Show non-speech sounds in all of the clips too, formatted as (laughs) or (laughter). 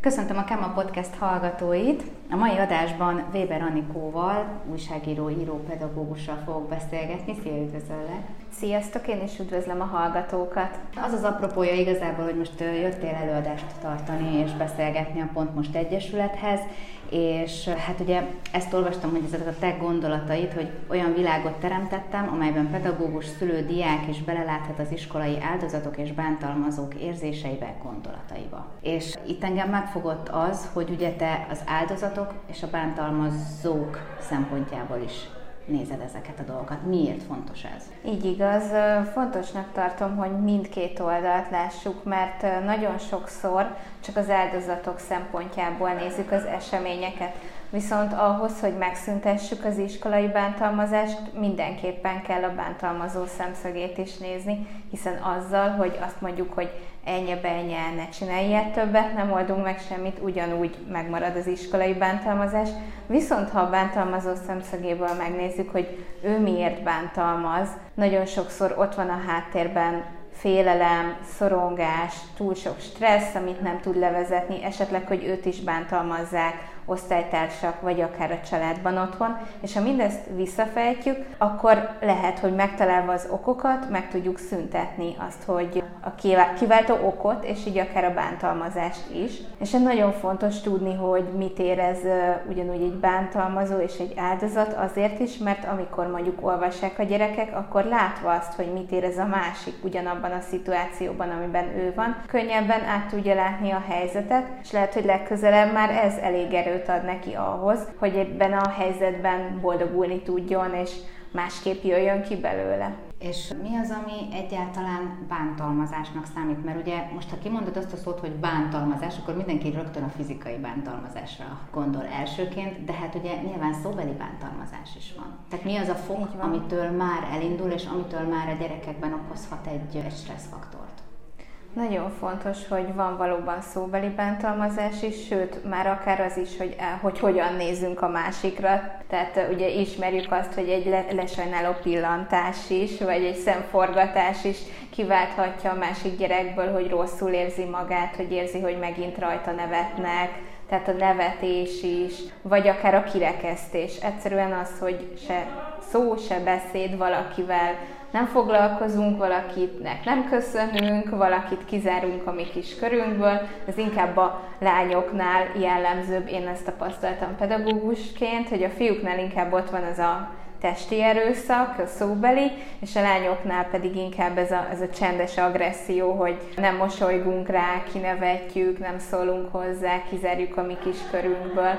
Köszöntöm a Kema Podcast hallgatóit. A mai adásban Weber Anikóval, újságíró, író, pedagógussal fogok beszélgetni. Szia, üdvözöllek! Sziasztok, én is üdvözlöm a hallgatókat. Az az apropója igazából, hogy most jöttél előadást tartani és beszélgetni a Pont Most Egyesülethez, és hát ugye ezt olvastam, hogy ezek a te gondolatait, hogy olyan világot teremtettem, amelyben pedagógus, szülő, diák is beleláthat az iskolai áldozatok és bántalmazók érzéseibe, gondolataiba. És itt engem megfogott az, hogy ugye te az áldozatok és a bántalmazók szempontjából is nézed ezeket a dolgokat? Miért fontos ez? Így igaz, fontosnak tartom, hogy mindkét oldalt lássuk, mert nagyon sokszor csak az áldozatok szempontjából nézzük az eseményeket. Viszont ahhoz, hogy megszüntessük az iskolai bántalmazást, mindenképpen kell a bántalmazó szemszögét is nézni, hiszen azzal, hogy azt mondjuk, hogy ennyi ennyi ne csinálj ilyet többet, nem oldunk meg semmit, ugyanúgy megmarad az iskolai bántalmazás. Viszont ha a bántalmazó szemszögéből megnézzük, hogy ő miért bántalmaz, nagyon sokszor ott van a háttérben félelem, szorongás, túl sok stressz, amit nem tud levezetni, esetleg, hogy őt is bántalmazzák, osztálytársak, vagy akár a családban otthon, és ha mindezt visszafejtjük, akkor lehet, hogy megtalálva az okokat, meg tudjuk szüntetni azt, hogy a kiváltó okot, és így akár a bántalmazást is. És ez nagyon fontos tudni, hogy mit érez ugyanúgy egy bántalmazó és egy áldozat azért is, mert amikor mondjuk olvassák a gyerekek, akkor látva azt, hogy mit érez a másik ugyanabban a szituációban, amiben ő van, könnyebben át tudja látni a helyzetet, és lehet, hogy legközelebb már ez elég erős erőt ad neki ahhoz, hogy ebben a helyzetben boldogulni tudjon, és másképp jöjjön ki belőle. És mi az, ami egyáltalán bántalmazásnak számít? Mert ugye most, ha kimondod azt a szót, hogy bántalmazás, akkor mindenki rögtön a fizikai bántalmazásra gondol elsőként, de hát ugye nyilván szóbeli bántalmazás is van. Tehát mi az a fok, amitől már elindul, és amitől már a gyerekekben okozhat egy, egy stresszfaktort? Nagyon fontos, hogy van valóban szóbeli bántalmazás is, sőt, már akár az is, hogy, hogy hogyan nézzünk a másikra. Tehát ugye ismerjük azt, hogy egy lesajnáló pillantás is, vagy egy szemforgatás is kiválthatja a másik gyerekből, hogy rosszul érzi magát, hogy érzi, hogy megint rajta nevetnek, tehát a nevetés is, vagy akár a kirekesztés. Egyszerűen az, hogy se szó, se beszéd valakivel nem foglalkozunk valakinek, nem köszönünk, valakit kizárunk a mi kis körünkből, ez inkább a lányoknál jellemzőbb, én ezt tapasztaltam pedagógusként, hogy a fiúknál inkább ott van az a testi erőszak, a szóbeli, és a lányoknál pedig inkább ez a, ez a csendes agresszió, hogy nem mosolygunk rá, kinevetjük, nem szólunk hozzá, kizárjuk a mi kis körünkből.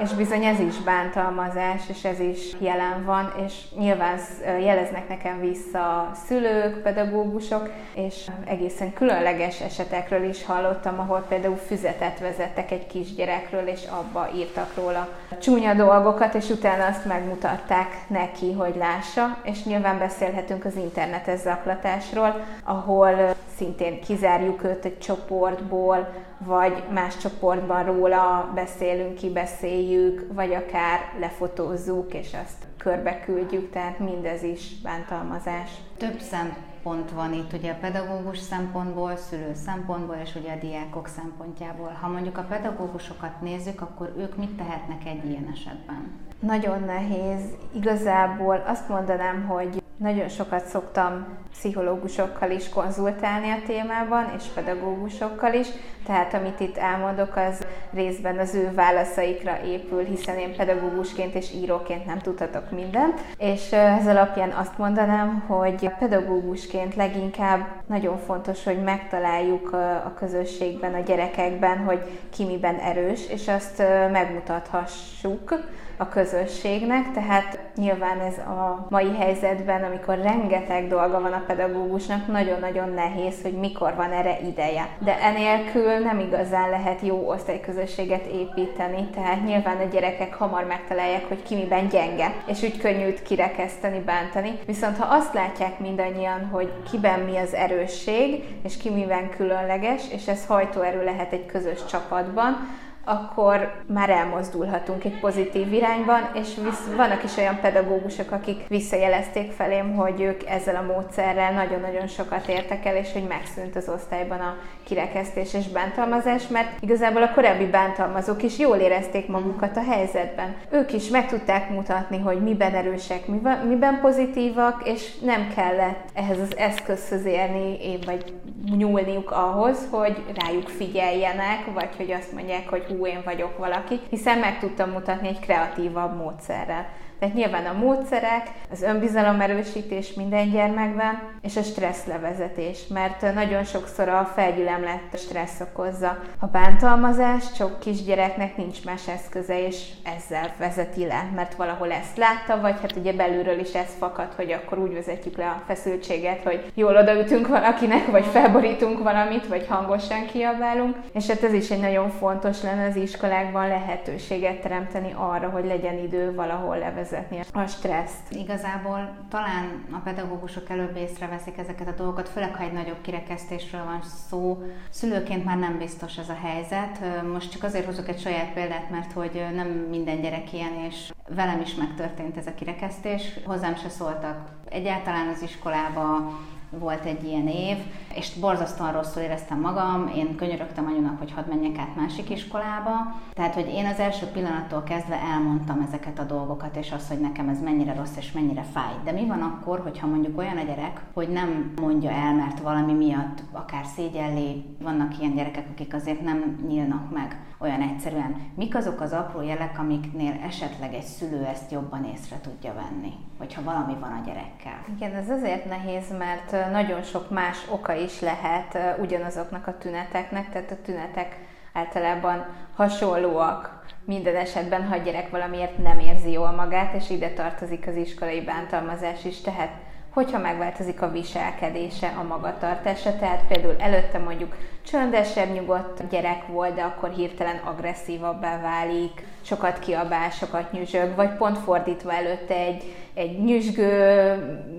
És bizony ez is bántalmazás, és ez is jelen van, és nyilván jeleznek nekem vissza szülők, pedagógusok, és egészen különleges esetekről is hallottam, ahol például füzetet vezettek egy kisgyerekről, és abba írtak róla csúnya dolgokat, és utána azt megmutatták neki, hogy lássa, és nyilván beszélhetünk az internetes zaklatásról, ahol szintén kizárjuk őt egy csoportból, vagy más csoportban róla beszélünk, kibeszéljük, vagy akár lefotózzuk, és azt körbe küldjük, tehát mindez is bántalmazás. Több szempont van itt, ugye a pedagógus szempontból, szülő szempontból, és ugye a diákok szempontjából. Ha mondjuk a pedagógusokat nézzük, akkor ők mit tehetnek egy ilyen esetben? Nagyon nehéz. Igazából azt mondanám, hogy nagyon sokat szoktam pszichológusokkal is konzultálni a témában, és pedagógusokkal is, tehát amit itt elmondok, az részben az ő válaszaikra épül, hiszen én pedagógusként és íróként nem tudhatok mindent, és ez alapján azt mondanám, hogy pedagógusként leginkább nagyon fontos, hogy megtaláljuk a közösségben, a gyerekekben, hogy ki miben erős, és azt megmutathassuk, a közösségnek, tehát nyilván ez a mai helyzetben, amikor rengeteg dolga van a pedagógusnak, nagyon-nagyon nehéz, hogy mikor van erre ideje. De enélkül nem igazán lehet jó osztályközösséget építeni, tehát nyilván a gyerekek hamar megtalálják, hogy ki miben gyenge, és úgy könnyű kirekeszteni, bántani. Viszont ha azt látják mindannyian, hogy kiben mi az erősség, és ki miben különleges, és ez hajtóerő lehet egy közös csapatban, akkor már elmozdulhatunk egy pozitív irányban, és visz, vannak is olyan pedagógusok, akik visszajelezték felém, hogy ők ezzel a módszerrel nagyon-nagyon sokat értek el, és hogy megszűnt az osztályban a kirekesztés és bántalmazás, mert igazából a korábbi bántalmazók is jól érezték magukat a helyzetben. Ők is meg tudták mutatni, hogy miben erősek, miben pozitívak, és nem kellett ehhez az eszközhöz érni, vagy nyúlniuk ahhoz, hogy rájuk figyeljenek, vagy hogy azt mondják, hogy hú, én vagyok valaki, hiszen meg tudtam mutatni egy kreatívabb módszerrel. Tehát nyilván a módszerek, az önbizalomerősítés minden gyermekben, és a stresszlevezetés, mert nagyon sokszor a felgyülemlett stressz okozza. A bántalmazás, sok kisgyereknek nincs más eszköze, és ezzel vezeti le, mert valahol ezt látta, vagy hát ugye belülről is ez fakad, hogy akkor úgy vezetjük le a feszültséget, hogy jól odaütünk valakinek, vagy felborítunk valamit, vagy hangosan kiabálunk, és hát ez is egy nagyon fontos lenne az iskolákban lehetőséget teremteni arra, hogy legyen idő valahol levezetni levezetni a stresszt. Igazából talán a pedagógusok előbb észreveszik ezeket a dolgokat, főleg ha egy nagyobb kirekesztésről van szó. Szülőként már nem biztos ez a helyzet. Most csak azért hozok egy saját példát, mert hogy nem minden gyerek ilyen, és velem is megtörtént ez a kirekesztés. Hozzám se szóltak egyáltalán az iskolába, volt egy ilyen év, és borzasztóan rosszul éreztem magam, én könyörögtem anyunak, hogy hadd menjek át másik iskolába. Tehát, hogy én az első pillanattól kezdve elmondtam ezeket a dolgokat, és azt, hogy nekem ez mennyire rossz és mennyire fáj. De mi van akkor, hogyha mondjuk olyan a gyerek, hogy nem mondja el, mert valami miatt akár szégyelli, vannak ilyen gyerekek, akik azért nem nyílnak meg olyan egyszerűen. Mik azok az apró jelek, amiknél esetleg egy szülő ezt jobban észre tudja venni, hogyha valami van a gyerekkel? Igen, ez azért nehéz, mert nagyon sok más oka is lehet ugyanazoknak a tüneteknek, tehát a tünetek általában hasonlóak minden esetben, ha a gyerek valamiért nem érzi jól magát, és ide tartozik az iskolai bántalmazás is, tehát hogyha megváltozik a viselkedése, a magatartása, tehát például előtte mondjuk csöndesebb, nyugodt gyerek volt, de akkor hirtelen agresszívabbá válik, sokat kiabál, sokat nyüzsög, vagy pont fordítva előtte egy, egy nyüzsgő,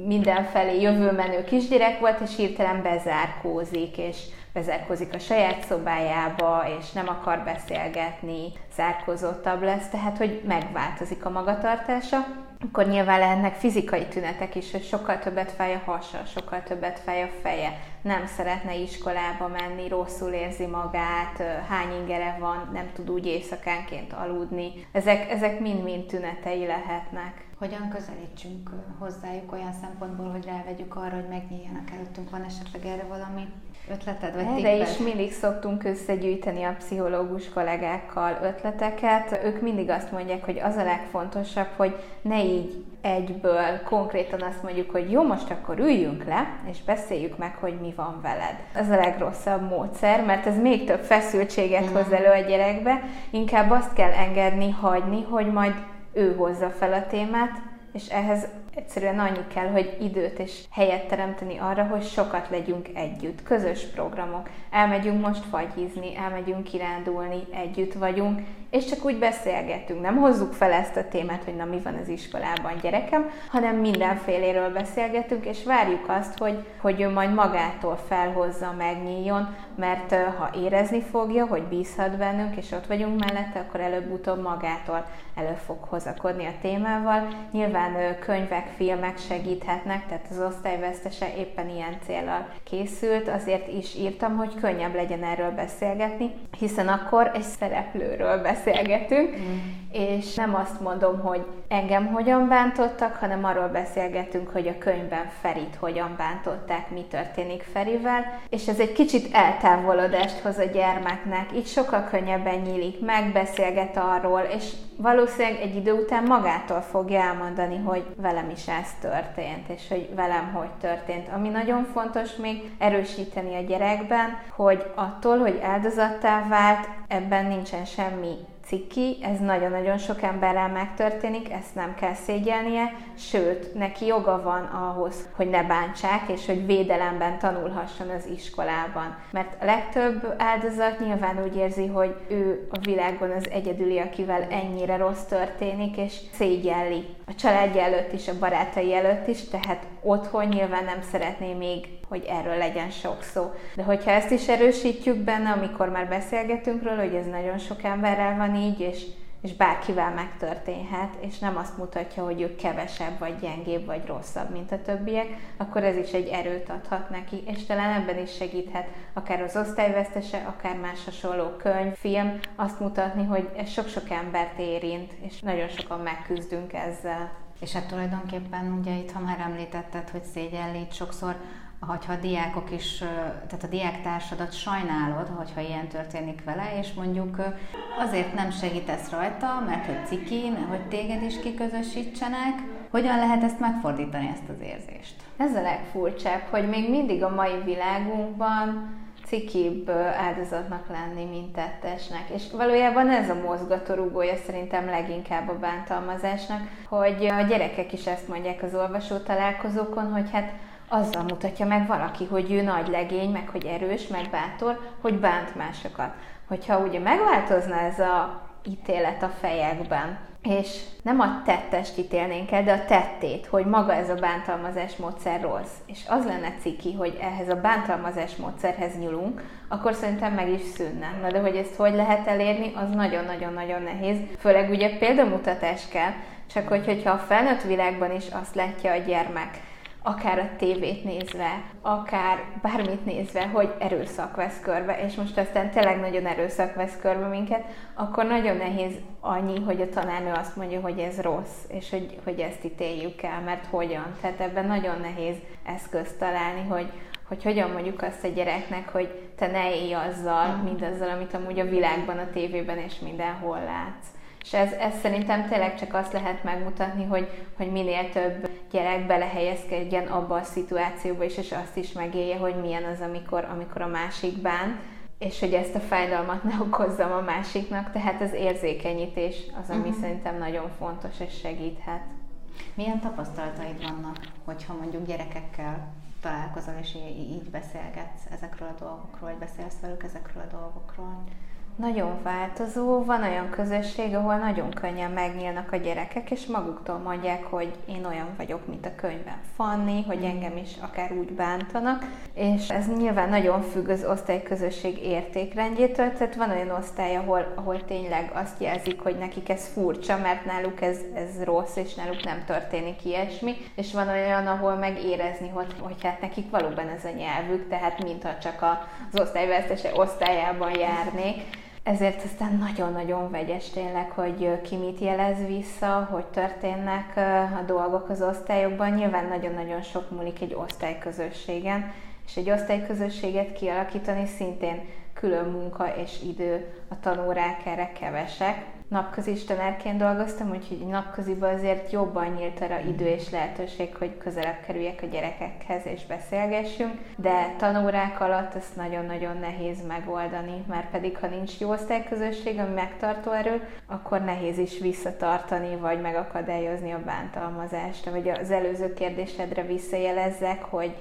mindenfelé jövőmenő kisgyerek volt, és hirtelen bezárkózik, és bezárkózik a saját szobájába, és nem akar beszélgetni, zárkózottabb lesz, tehát hogy megváltozik a magatartása akkor nyilván lehetnek fizikai tünetek is, hogy sokkal többet fáj a hasa, sokkal többet fáj a feje, nem szeretne iskolába menni, rosszul érzi magát, hány ingere van, nem tud úgy éjszakánként aludni. Ezek, ezek mind-mind tünetei lehetnek. Hogyan közelítsünk hozzájuk olyan szempontból, hogy rávegyük arra, hogy megnyíljanak előttünk? Van esetleg erre valami ötleted vagy De is mindig szoktunk összegyűjteni a pszichológus kollégákkal ötleteket. Ők mindig azt mondják, hogy az a legfontosabb, hogy ne így egyből konkrétan azt mondjuk, hogy jó, most akkor üljünk le, és beszéljük meg, hogy mi van veled. Ez a legrosszabb módszer, mert ez még több feszültséget hoz elő a gyerekbe. Inkább azt kell engedni, hagyni, hogy majd ő hozza fel a témát, és ehhez Egyszerűen annyi kell, hogy időt és helyet teremteni arra, hogy sokat legyünk együtt. Közös programok. Elmegyünk most fagyízni, elmegyünk kirándulni, együtt vagyunk, és csak úgy beszélgetünk. Nem hozzuk fel ezt a témát, hogy na mi van az iskolában gyerekem, hanem mindenféléről beszélgetünk, és várjuk azt, hogy, hogy ő majd magától felhozza, megnyíljon, mert ha érezni fogja, hogy bízhat bennünk, és ott vagyunk mellette, akkor előbb-utóbb magától elő fog hozakodni a témával. Nyilván könyvek, filmek segíthetnek, tehát az osztályvesztese éppen ilyen célral készült, azért is írtam, hogy könnyebb legyen erről beszélgetni, hiszen akkor egy szereplőről beszélgetünk, mm. és nem azt mondom, hogy engem hogyan bántottak, hanem arról beszélgetünk, hogy a könyvben Ferit hogyan bántották, mi történik Ferivel, és ez egy kicsit eltávolodást hoz a gyermeknek, így sokkal könnyebben nyílik meg, beszélget arról, és valószínűleg egy idő után magától fogja elmondani, hogy velem is ez történt, és hogy velem hogy történt. Ami nagyon fontos még erősíteni a gyerekben, hogy attól, hogy áldozattá vált, ebben nincsen semmi ciki, ez nagyon-nagyon sok emberrel megtörténik, ezt nem kell szégyelnie, sőt, neki joga van ahhoz, hogy ne bántsák, és hogy védelemben tanulhasson az iskolában. Mert a legtöbb áldozat nyilván úgy érzi, hogy ő a világon az egyedüli, akivel ennyire rossz történik, és szégyelli a családja előtt is, a barátai előtt is, tehát otthon nyilván nem szeretné még, hogy erről legyen sok szó. De hogyha ezt is erősítjük benne, amikor már beszélgetünk róla, hogy ez nagyon sok emberrel van így, és és bárkivel megtörténhet, és nem azt mutatja, hogy ő kevesebb, vagy gyengébb, vagy rosszabb, mint a többiek, akkor ez is egy erőt adhat neki, és talán ebben is segíthet akár az osztályvesztese, akár más hasonló könyv, film, azt mutatni, hogy ez sok-sok embert érint, és nagyon sokan megküzdünk ezzel. És hát tulajdonképpen ugye itt, ha már említetted, hogy szégyellít, sokszor hogyha a diákok is, tehát a diáktársadat sajnálod, hogyha ilyen történik vele, és mondjuk azért nem segítesz rajta, mert hogy ciki, hogy téged is kiközösítsenek, hogyan lehet ezt megfordítani, ezt az érzést? Ez a legfurcsább, hogy még mindig a mai világunkban cikibb áldozatnak lenni, mint tettesnek. És valójában ez a mozgatórugója szerintem leginkább a bántalmazásnak, hogy a gyerekek is ezt mondják az olvasó találkozókon, hogy hát azzal mutatja meg valaki, hogy ő nagy legény, meg hogy erős, meg bátor, hogy bánt másokat. Hogyha ugye megváltozna ez a ítélet a fejekben, és nem a tettest ítélnénk el, de a tettét, hogy maga ez a bántalmazás módszer rossz, és az lenne ciki, hogy ehhez a bántalmazás módszerhez nyúlunk, akkor szerintem meg is szűnne. Na de hogy ezt hogy lehet elérni, az nagyon-nagyon-nagyon nehéz. Főleg ugye példamutatás kell, csak hogy, hogyha a felnőtt világban is azt látja a gyermek, akár a tévét nézve, akár bármit nézve, hogy erőszak vesz körbe, és most aztán tényleg nagyon erőszak vesz körbe minket, akkor nagyon nehéz annyi, hogy a tanárnő azt mondja, hogy ez rossz, és hogy, hogy ezt ítéljük el, mert hogyan. Tehát ebben nagyon nehéz eszközt találni, hogy, hogy hogyan mondjuk azt a gyereknek, hogy te ne élj azzal, mm. mindazzal, amit amúgy a világban, a tévében és mindenhol látsz. És ez, ez szerintem tényleg csak azt lehet megmutatni, hogy, hogy minél több gyerek belehelyezkedjen abba a szituációba is, és azt is megélje, hogy milyen az, amikor, amikor a másik bán, és hogy ezt a fájdalmat ne okozzam a másiknak, tehát az érzékenyítés az, ami uh-huh. szerintem nagyon fontos és segíthet. Milyen tapasztalataid vannak, hogyha mondjuk gyerekekkel találkozol, és így beszélgetsz ezekről a dolgokról, vagy beszélsz velük ezekről a dolgokról? Nagyon változó, van olyan közösség, ahol nagyon könnyen megnyílnak a gyerekek, és maguktól mondják, hogy én olyan vagyok, mint a könyvben Fanni, hogy mm. engem is akár úgy bántanak, és ez nyilván nagyon függ az osztályközösség értékrendjétől, tehát van olyan osztály, ahol, ahol tényleg azt jelzik, hogy nekik ez furcsa, mert náluk ez, ez rossz, és náluk nem történik ilyesmi, és van olyan, ahol megérezni, hogy, hogy hát nekik valóban ez a nyelvük, tehát mintha csak az osztályvesztese osztályában járnék, ezért aztán nagyon-nagyon vegyes tényleg, hogy ki mit jelez vissza, hogy történnek a dolgok az osztályokban. Nyilván nagyon-nagyon sok múlik egy osztályközösségen, és egy osztályközösséget kialakítani szintén külön munka és idő, a tanórák erre kevesek napközis tanárként dolgoztam, úgyhogy napköziben azért jobban nyílt arra idő és lehetőség, hogy közelebb kerüljek a gyerekekhez és beszélgessünk, de tanórák alatt ezt nagyon-nagyon nehéz megoldani, mert pedig ha nincs jó osztályközösség, ami megtartó erő, akkor nehéz is visszatartani, vagy megakadályozni a bántalmazást. Vagy az előző kérdésedre visszajelezzek, hogy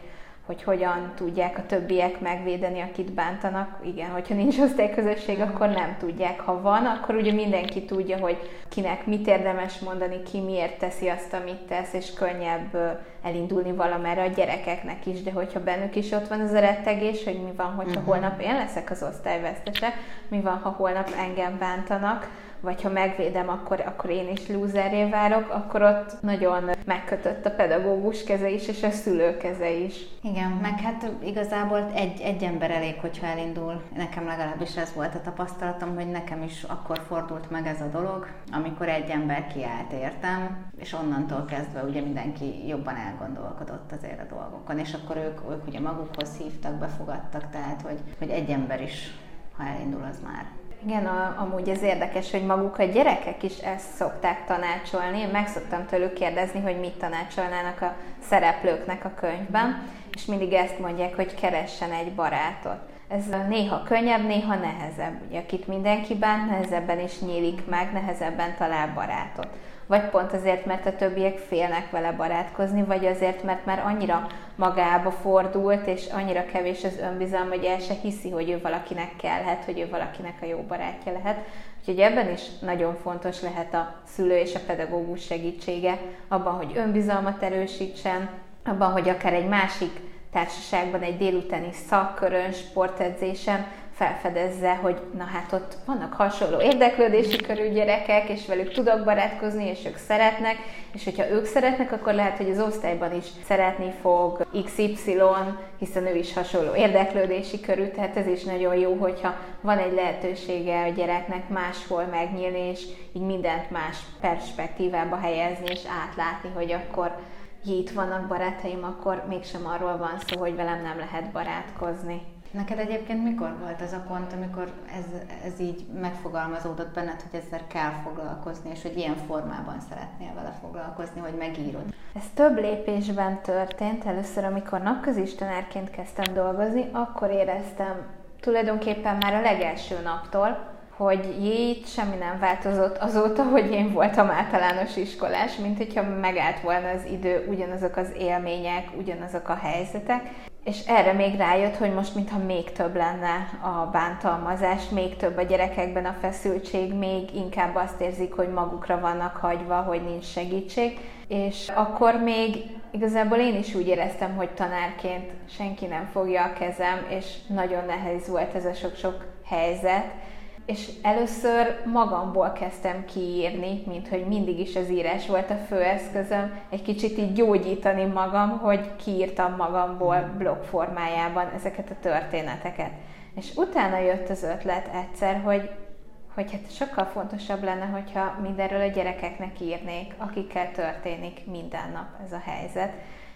hogy hogyan tudják a többiek megvédeni, akit bántanak. Igen, hogyha nincs osztályközösség, akkor nem tudják. Ha van, akkor ugye mindenki tudja, hogy kinek mit érdemes mondani, ki miért teszi azt, amit tesz, és könnyebb elindulni valamerre a gyerekeknek is, de hogyha bennük is ott van az a rettegés, hogy mi van, hogyha uh-huh. holnap én leszek az osztályvesztese, mi van, ha holnap engem bántanak, vagy ha megvédem, akkor, akkor én is lúzeré várok, akkor ott nagyon megkötött a pedagógus keze is, és a szülő keze is. Igen, meg hát igazából egy, egy ember elég, hogyha elindul. Nekem legalábbis ez volt a tapasztalatom, hogy nekem is akkor fordult meg ez a dolog, amikor egy ember kiállt értem, és onnantól kezdve ugye mindenki jobban elgondolkodott azért a dolgokon, és akkor ők, ők ugye magukhoz hívtak, befogadtak, tehát hogy, hogy egy ember is, ha elindul, az már igen, a, amúgy ez érdekes, hogy maguk a gyerekek is ezt szokták tanácsolni. Én meg szoktam tőlük kérdezni, hogy mit tanácsolnának a szereplőknek a könyvben, és mindig ezt mondják, hogy keressen egy barátot. Ez néha könnyebb, néha nehezebb. Ugye, akit mindenki bánt, nehezebben is nyílik meg, nehezebben talál barátot vagy pont azért, mert a többiek félnek vele barátkozni, vagy azért, mert már annyira magába fordult, és annyira kevés az önbizalom, hogy el se hiszi, hogy ő valakinek kellhet, hogy ő valakinek a jó barátja lehet. Úgyhogy ebben is nagyon fontos lehet a szülő és a pedagógus segítsége abban, hogy önbizalmat erősítsen, abban, hogy akár egy másik társaságban egy délutáni szakkörön, sportedzésen felfedezze, hogy na hát ott vannak hasonló érdeklődési körű gyerekek, és velük tudok barátkozni, és ők szeretnek, és hogyha ők szeretnek, akkor lehet, hogy az osztályban is szeretni fog XY, hiszen ő is hasonló érdeklődési körű, tehát ez is nagyon jó, hogyha van egy lehetősége a gyereknek máshol megnyílni, és így mindent más perspektívába helyezni, és átlátni, hogy akkor itt vannak barátaim, akkor mégsem arról van szó, hogy velem nem lehet barátkozni. Neked egyébként mikor volt az a pont, amikor ez, ez így megfogalmazódott benned, hogy ezzel kell foglalkozni, és hogy ilyen formában szeretnél vele foglalkozni, hogy megírod? Ez több lépésben történt. Először, amikor napközistenárként kezdtem dolgozni, akkor éreztem tulajdonképpen már a legelső naptól, hogy jé, semmi nem változott azóta, hogy én voltam általános iskolás, mint hogyha megállt volna az idő, ugyanazok az élmények, ugyanazok a helyzetek, és erre még rájött, hogy most mintha még több lenne a bántalmazás, még több a gyerekekben a feszültség, még inkább azt érzik, hogy magukra vannak hagyva, hogy nincs segítség. És akkor még igazából én is úgy éreztem, hogy tanárként senki nem fogja a kezem, és nagyon nehéz volt ez a sok-sok helyzet és először magamból kezdtem kiírni, mint hogy mindig is az írás volt a főeszközöm, egy kicsit így gyógyítani magam, hogy kiírtam magamból blog formájában ezeket a történeteket. És utána jött az ötlet egyszer, hogy, hogy hát sokkal fontosabb lenne, hogyha mindenről a gyerekeknek írnék, akikkel történik minden nap ez a helyzet,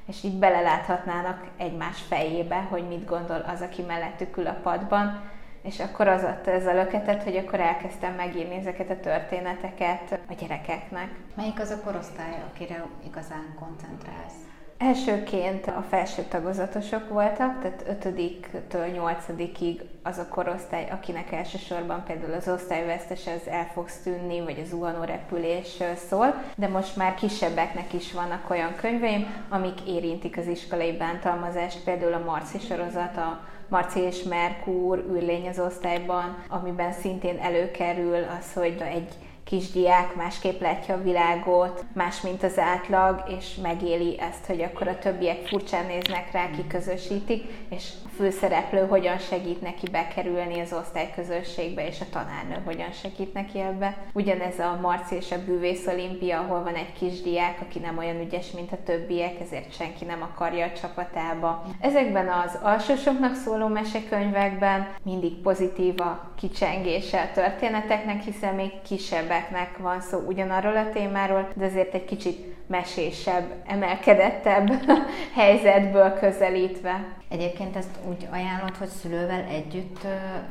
és így beleláthatnának egymás fejébe, hogy mit gondol az, aki mellettük ül a padban, és akkor az adta ez a löketet, hogy akkor elkezdtem megírni ezeket a történeteket a gyerekeknek. Melyik az a korosztály, akire igazán koncentrálsz? Elsőként a felső tagozatosok voltak, tehát 5-től 8-ig az a korosztály, akinek elsősorban például az osztályvesztes az el fogsz tűnni, vagy az zuhanó repülés szól, de most már kisebbeknek is vannak olyan könyveim, amik érintik az iskolai bántalmazást, például a Marci sorozat, a Marci és Merkur űrlény az osztályban, amiben szintén előkerül az, hogy egy kisdiák másképp látja a világot, más, mint az átlag, és megéli ezt, hogy akkor a többiek furcsán néznek rá, kiközösítik, és a főszereplő hogyan segít neki bekerülni az osztályközösségbe, és a tanárnő hogyan segít neki ebbe. Ugyanez a Marci és a Bűvész Olimpia, ahol van egy kisdiák, aki nem olyan ügyes, mint a többiek, ezért senki nem akarja a csapatába. Ezekben az alsósoknak szóló mesekönyvekben mindig pozitív a kicsengése a történeteknek, hiszen még kisebb éveknek van szó ugyanarról a témáról, de azért egy kicsit mesésebb, emelkedettebb (laughs) helyzetből közelítve. Egyébként ezt úgy ajánlod, hogy szülővel együtt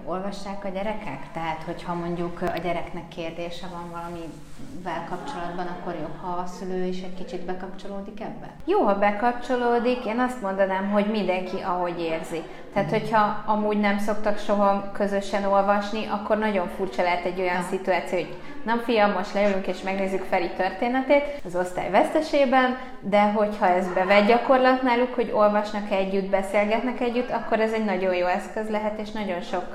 olvassák a gyerekek? Tehát, hogyha mondjuk a gyereknek kérdése van valamivel kapcsolatban, akkor jobb, ha a szülő is egy kicsit bekapcsolódik ebbe? Jó, ha bekapcsolódik, én azt mondanám, hogy mindenki ahogy érzi. Tehát, hogyha amúgy nem szoktak soha közösen olvasni, akkor nagyon furcsa lehet egy olyan ha. szituáció, hogy nem fiam, most leülünk és megnézzük Feri történetét az osztály vesztesében, de hogyha ez bevett gyakorlat náluk, hogy olvasnak együtt, beszélgetnek együtt, akkor ez egy nagyon jó eszköz lehet, és nagyon sok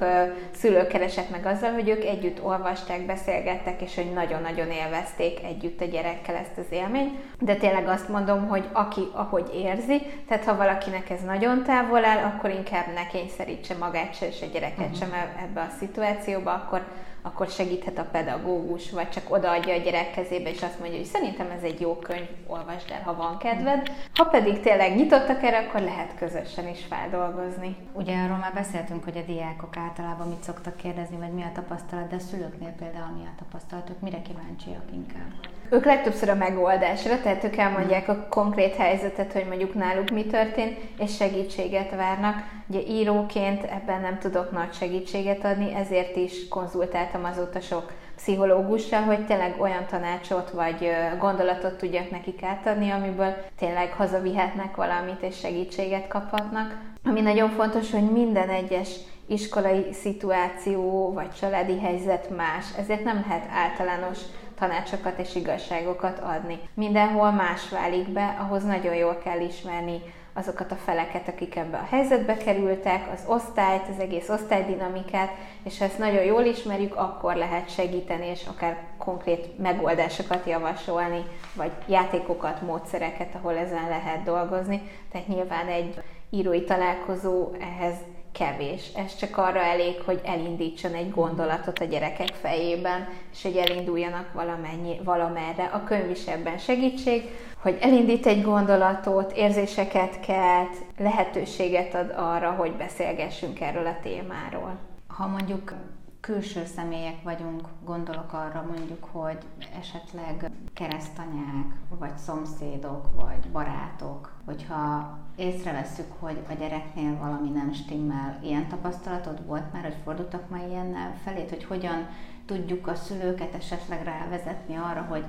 szülő keresett meg azzal, hogy ők együtt olvasták, beszélgettek, és hogy nagyon-nagyon élvezték együtt a gyerekkel ezt az élményt. De tényleg azt mondom, hogy aki ahogy érzi, tehát ha valakinek ez nagyon távol áll, akkor inkább ne kényszerítse magát se és a gyereket uh-huh. sem ebbe a szituációba, akkor akkor segíthet a pedagógus, vagy csak odaadja a gyerek kezébe, és azt mondja, hogy szerintem ez egy jó könyv, olvasd el, ha van kedved. Ha pedig tényleg nyitottak erre, akkor lehet közösen is feldolgozni. Ugye arról már beszéltünk, hogy a diákok általában mit szoktak kérdezni, vagy mi a tapasztalat, de a szülőknél például mi a tapasztalatok, mire kíváncsiak inkább? Ők legtöbbször a megoldásra, tehát ők elmondják a konkrét helyzetet, hogy mondjuk náluk mi történt, és segítséget várnak. Ugye íróként ebben nem tudok nagy segítséget adni, ezért is konzultáltam azóta sok pszichológussal, hogy tényleg olyan tanácsot vagy gondolatot tudjak nekik átadni, amiből tényleg hazavihetnek valamit és segítséget kaphatnak. Ami nagyon fontos, hogy minden egyes iskolai szituáció vagy családi helyzet más, ezért nem lehet általános tanácsokat és igazságokat adni. Mindenhol más válik be, ahhoz nagyon jól kell ismerni azokat a feleket, akik ebbe a helyzetbe kerültek, az osztályt, az egész osztálydinamikát, és ha ezt nagyon jól ismerjük, akkor lehet segíteni, és akár konkrét megoldásokat javasolni, vagy játékokat, módszereket, ahol ezen lehet dolgozni. Tehát nyilván egy írói találkozó ehhez kevés. Ez csak arra elég, hogy elindítson egy gondolatot a gyerekek fejében, és hogy elinduljanak valamennyi, valamerre. A könyv is ebben segítség, hogy elindít egy gondolatot, érzéseket kelt, lehetőséget ad arra, hogy beszélgessünk erről a témáról. Ha mondjuk külső személyek vagyunk, gondolok arra mondjuk, hogy esetleg keresztanyák, vagy szomszédok, vagy barátok, hogyha észrevesszük, hogy a gyereknél valami nem stimmel, ilyen tapasztalatod volt már, hogy fordultak már ilyennel felét, hogy hogyan tudjuk a szülőket esetleg rávezetni arra, hogy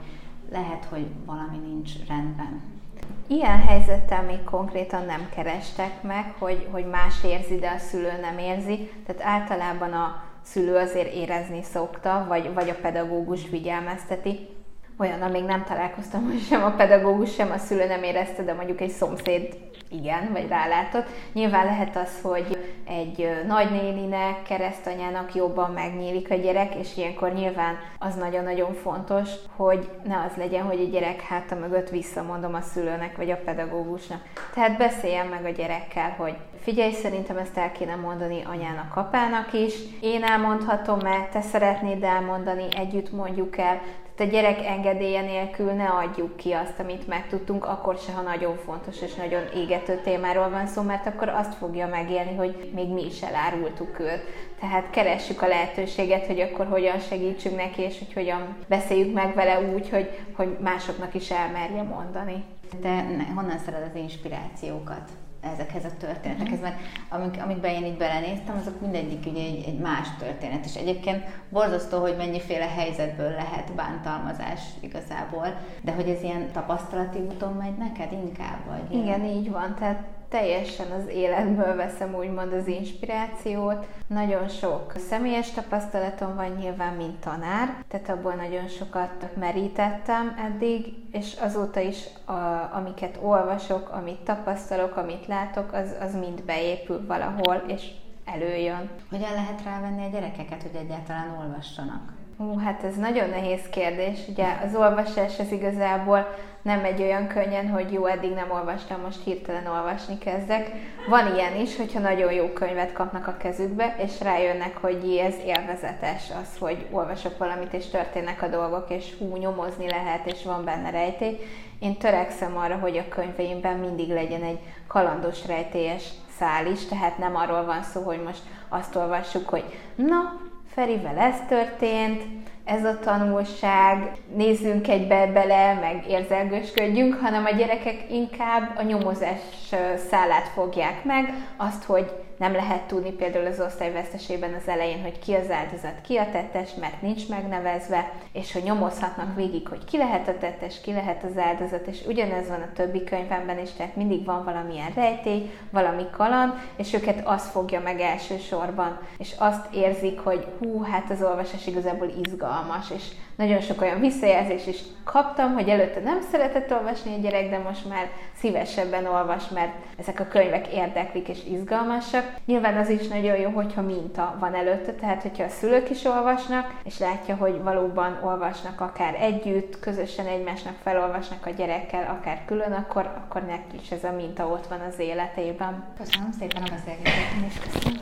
lehet, hogy valami nincs rendben. Ilyen helyzettel még konkrétan nem kerestek meg, hogy, hogy más érzi, de a szülő nem érzi. Tehát általában a szülő azért érezni szokta, vagy, vagy a pedagógus figyelmezteti. Olyan, még nem találkoztam, hogy sem a pedagógus, sem a szülő nem érezte, de mondjuk egy szomszéd igen, vagy rálátott. Nyilván lehet az, hogy egy nagynéninek, keresztanyának jobban megnyílik a gyerek, és ilyenkor nyilván az nagyon-nagyon fontos, hogy ne az legyen, hogy a gyerek háta mögött visszamondom a szülőnek, vagy a pedagógusnak. Tehát beszéljen meg a gyerekkel, hogy figyelj, szerintem ezt el kéne mondani anyának, apának is. Én elmondhatom-e, te szeretnéd elmondani, együtt mondjuk el a gyerek engedélye nélkül ne adjuk ki azt, amit megtudtunk, akkor se, ha nagyon fontos és nagyon égető témáról van szó, mert akkor azt fogja megélni, hogy még mi is elárultuk őt. Tehát keressük a lehetőséget, hogy akkor hogyan segítsünk neki, és hogy hogyan beszéljük meg vele úgy, hogy, hogy másoknak is elmerje mondani. De honnan szered az inspirációkat? Ezekhez a történetekhez, mert amik, amikben én így belenéztem, azok mindegyik ugye egy, egy más történet, és egyébként borzasztó, hogy mennyiféle helyzetből lehet bántalmazás igazából, de hogy ez ilyen tapasztalati úton megy neked inkább, vagy? Igen, így van, tehát teljesen az életből veszem úgymond az inspirációt. Nagyon sok személyes tapasztalatom van nyilván, mint tanár, tehát abból nagyon sokat merítettem eddig, és azóta is, a, amiket olvasok, amit tapasztalok, amit látok, az, az mind beépül valahol, és előjön. Hogyan lehet rávenni a gyerekeket, hogy egyáltalán olvassanak? Hú, hát ez nagyon nehéz kérdés. Ugye az olvasás az igazából nem egy olyan könnyen, hogy jó, eddig nem olvastam, most hirtelen olvasni kezdek. Van ilyen is, hogyha nagyon jó könyvet kapnak a kezükbe, és rájönnek, hogy ez élvezetes az, hogy olvasok valamit, és történnek a dolgok, és hú, nyomozni lehet, és van benne rejtély. Én törekszem arra, hogy a könyveimben mindig legyen egy kalandos rejtélyes szál is, tehát nem arról van szó, hogy most azt olvassuk, hogy na, Ferivel ez történt, ez a tanulság, nézzünk egybe bele, meg érzelgősködjünk, hanem a gyerekek inkább a nyomozás szálát fogják meg, azt, hogy nem lehet tudni például az osztályvesztesében az elején, hogy ki az áldozat, ki a tettes, mert nincs megnevezve, és hogy nyomozhatnak végig, hogy ki lehet a tettes, ki lehet az áldozat, és ugyanez van a többi könyvemben is, tehát mindig van valamilyen rejtély, valami kaland, és őket az fogja meg elsősorban, és azt érzik, hogy hú, hát az olvasás igazából izgalmas, és nagyon sok olyan visszajelzés is kaptam, hogy előtte nem szeretett olvasni a gyerek, de most már szívesebben olvas, mert ezek a könyvek érdeklik és izgalmasak. Nyilván az is nagyon jó, hogyha minta van előtte, tehát hogyha a szülők is olvasnak, és látja, hogy valóban olvasnak akár együtt, közösen egymásnak felolvasnak a gyerekkel, akár külön, akkor, akkor neki is ez a minta ott van az életében. Köszönöm szépen a beszélgetést, és köszönöm.